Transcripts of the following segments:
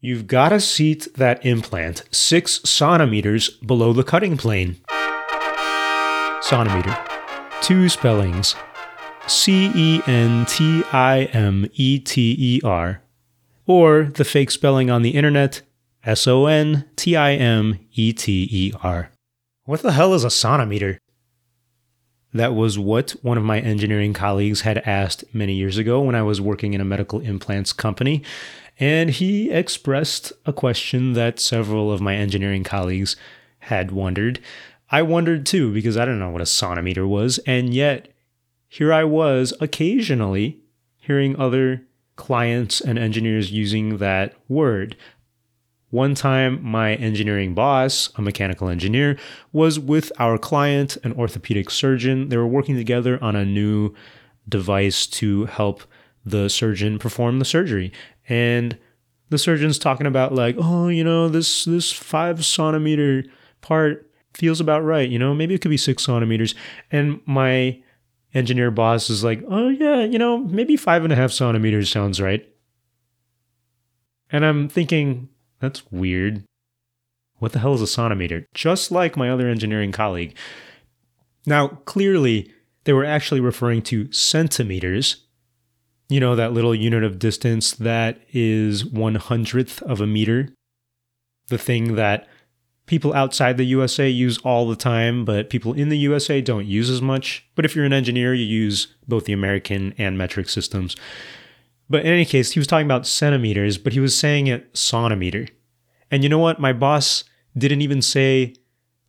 You've got to seat that implant six sonometers below the cutting plane. Sonometer. Two spellings C E N T I M E T E R. Or the fake spelling on the internet S O N T I M E T E R. What the hell is a sonometer? That was what one of my engineering colleagues had asked many years ago when I was working in a medical implants company. And he expressed a question that several of my engineering colleagues had wondered. I wondered too, because I don't know what a sonometer was. And yet, here I was occasionally hearing other clients and engineers using that word. One time, my engineering boss, a mechanical engineer, was with our client, an orthopedic surgeon. They were working together on a new device to help the surgeon perform the surgery. And the surgeon's talking about like, oh, you know, this this five centimeter part feels about right. You know, maybe it could be six centimeters. And my engineer boss is like, oh yeah, you know, maybe five and a half centimeters sounds right. And I'm thinking, that's weird. What the hell is a sonometer? Just like my other engineering colleague. Now, clearly, they were actually referring to centimeters. You know, that little unit of distance that is one hundredth of a meter. The thing that people outside the USA use all the time, but people in the USA don't use as much. But if you're an engineer, you use both the American and metric systems. But in any case, he was talking about centimeters, but he was saying it sonometer. And you know what? My boss didn't even say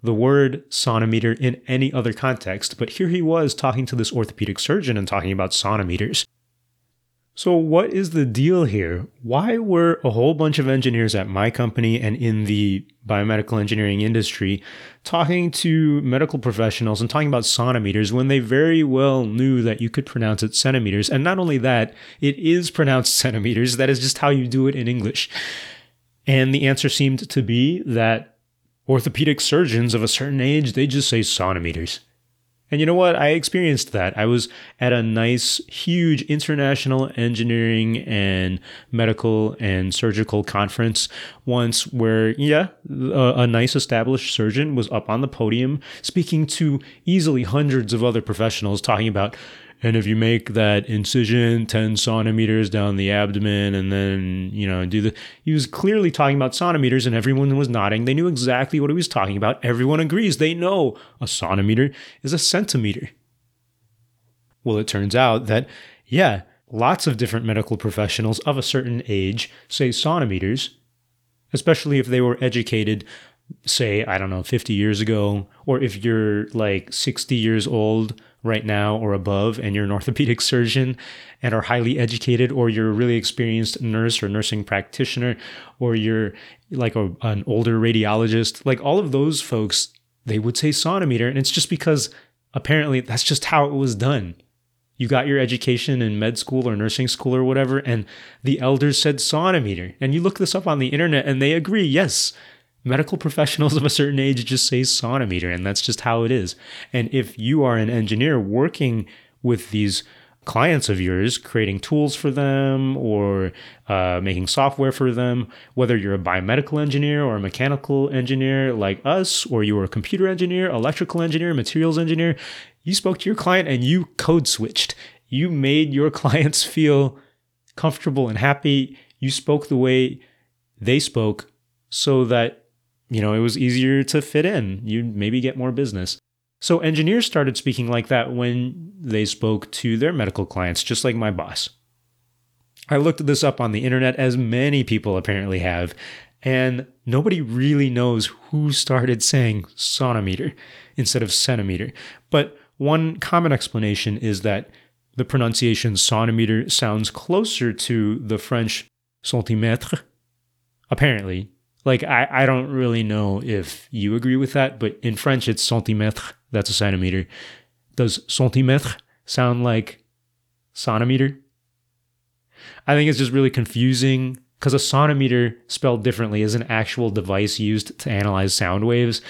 the word sonometer in any other context, but here he was talking to this orthopedic surgeon and talking about sonometers. So, what is the deal here? Why were a whole bunch of engineers at my company and in the biomedical engineering industry talking to medical professionals and talking about sonometers when they very well knew that you could pronounce it centimeters? And not only that, it is pronounced centimeters. That is just how you do it in English. And the answer seemed to be that orthopedic surgeons of a certain age, they just say sonometers. And you know what? I experienced that. I was at a nice, huge international engineering and medical and surgical conference once where, yeah, a, a, nice established surgeon was up on the podium speaking to easily hundreds of other professionals talking about and if you make that incision 10 centimeters down the abdomen and then, you know, do the, he was clearly talking about sonometers and everyone was nodding. They knew exactly what he was talking about. Everyone agrees. They know a sonometer is a centimeter. Well, it turns out that, yeah, lots of different medical professionals of a certain age say sonometers, especially if they were educated say, I don't know, 50 years ago, or if you're like 60 years old right now or above and you're an orthopedic surgeon and are highly educated or you're a really experienced nurse or nursing practitioner or you're like a, an older radiologist like all of those folks they would say sonometer and it's just because apparently that's just how it was done. You got your education in med school or nursing school or whatever and the elders said sonometer and you look this up on the internet and they agree yes medical professionals of a certain age just say sonometer, and that's just how it is. And if you are an engineer working with these clients of yours, creating tools for them or uh, making software for them, whether you're a biomedical engineer or a mechanical engineer like us, or you are a computer engineer, electrical engineer, materials engineer, you spoke to your client and you code switched. You made your clients feel comfortable and happy. You spoke the way they spoke so that you know, it was easier to fit in. You'd maybe get more business. So engineers started speaking like that when they spoke to their medical clients, just like my boss. I looked this up on the internet, as many people apparently have, and nobody really knows who started saying sonometer instead of centimeter. But one common explanation is that the pronunciation sonometer sounds closer to the French centimètre. Apparently, like I, I don't really know if you agree with that, but in French it's centimètre. That's a centimeter. Does centimètre sound like sonometer? I think it's just really confusing because a sonometer spelled differently is an actual device used to analyze sound waves.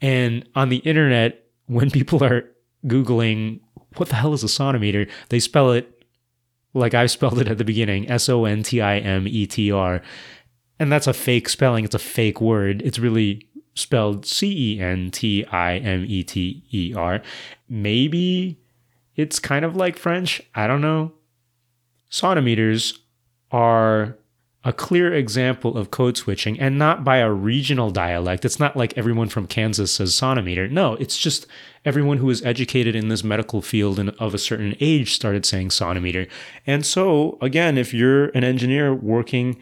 And on the internet, when people are Googling what the hell is a sonometer, they spell it like I spelled it at the beginning S O N T I M E T R. And that's a fake spelling, it's a fake word. It's really spelled C E N T I M E T E R. Maybe it's kind of like French. I don't know. Sonometers are a clear example of code switching and not by a regional dialect. It's not like everyone from Kansas says sonometer. No, it's just everyone who is educated in this medical field and of a certain age started saying sonometer. And so, again, if you're an engineer working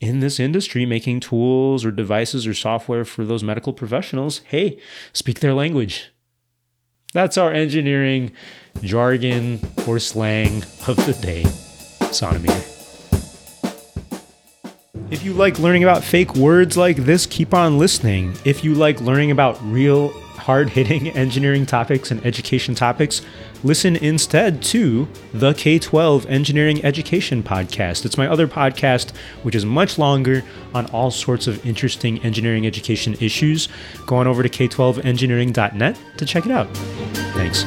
in this industry, making tools or devices or software for those medical professionals, hey, speak their language. That's our engineering jargon or slang of the day sonometer. If you like learning about fake words like this, keep on listening. If you like learning about real hard hitting engineering topics and education topics, listen instead to the K 12 Engineering Education Podcast. It's my other podcast, which is much longer on all sorts of interesting engineering education issues. Go on over to k12engineering.net to check it out. Thanks.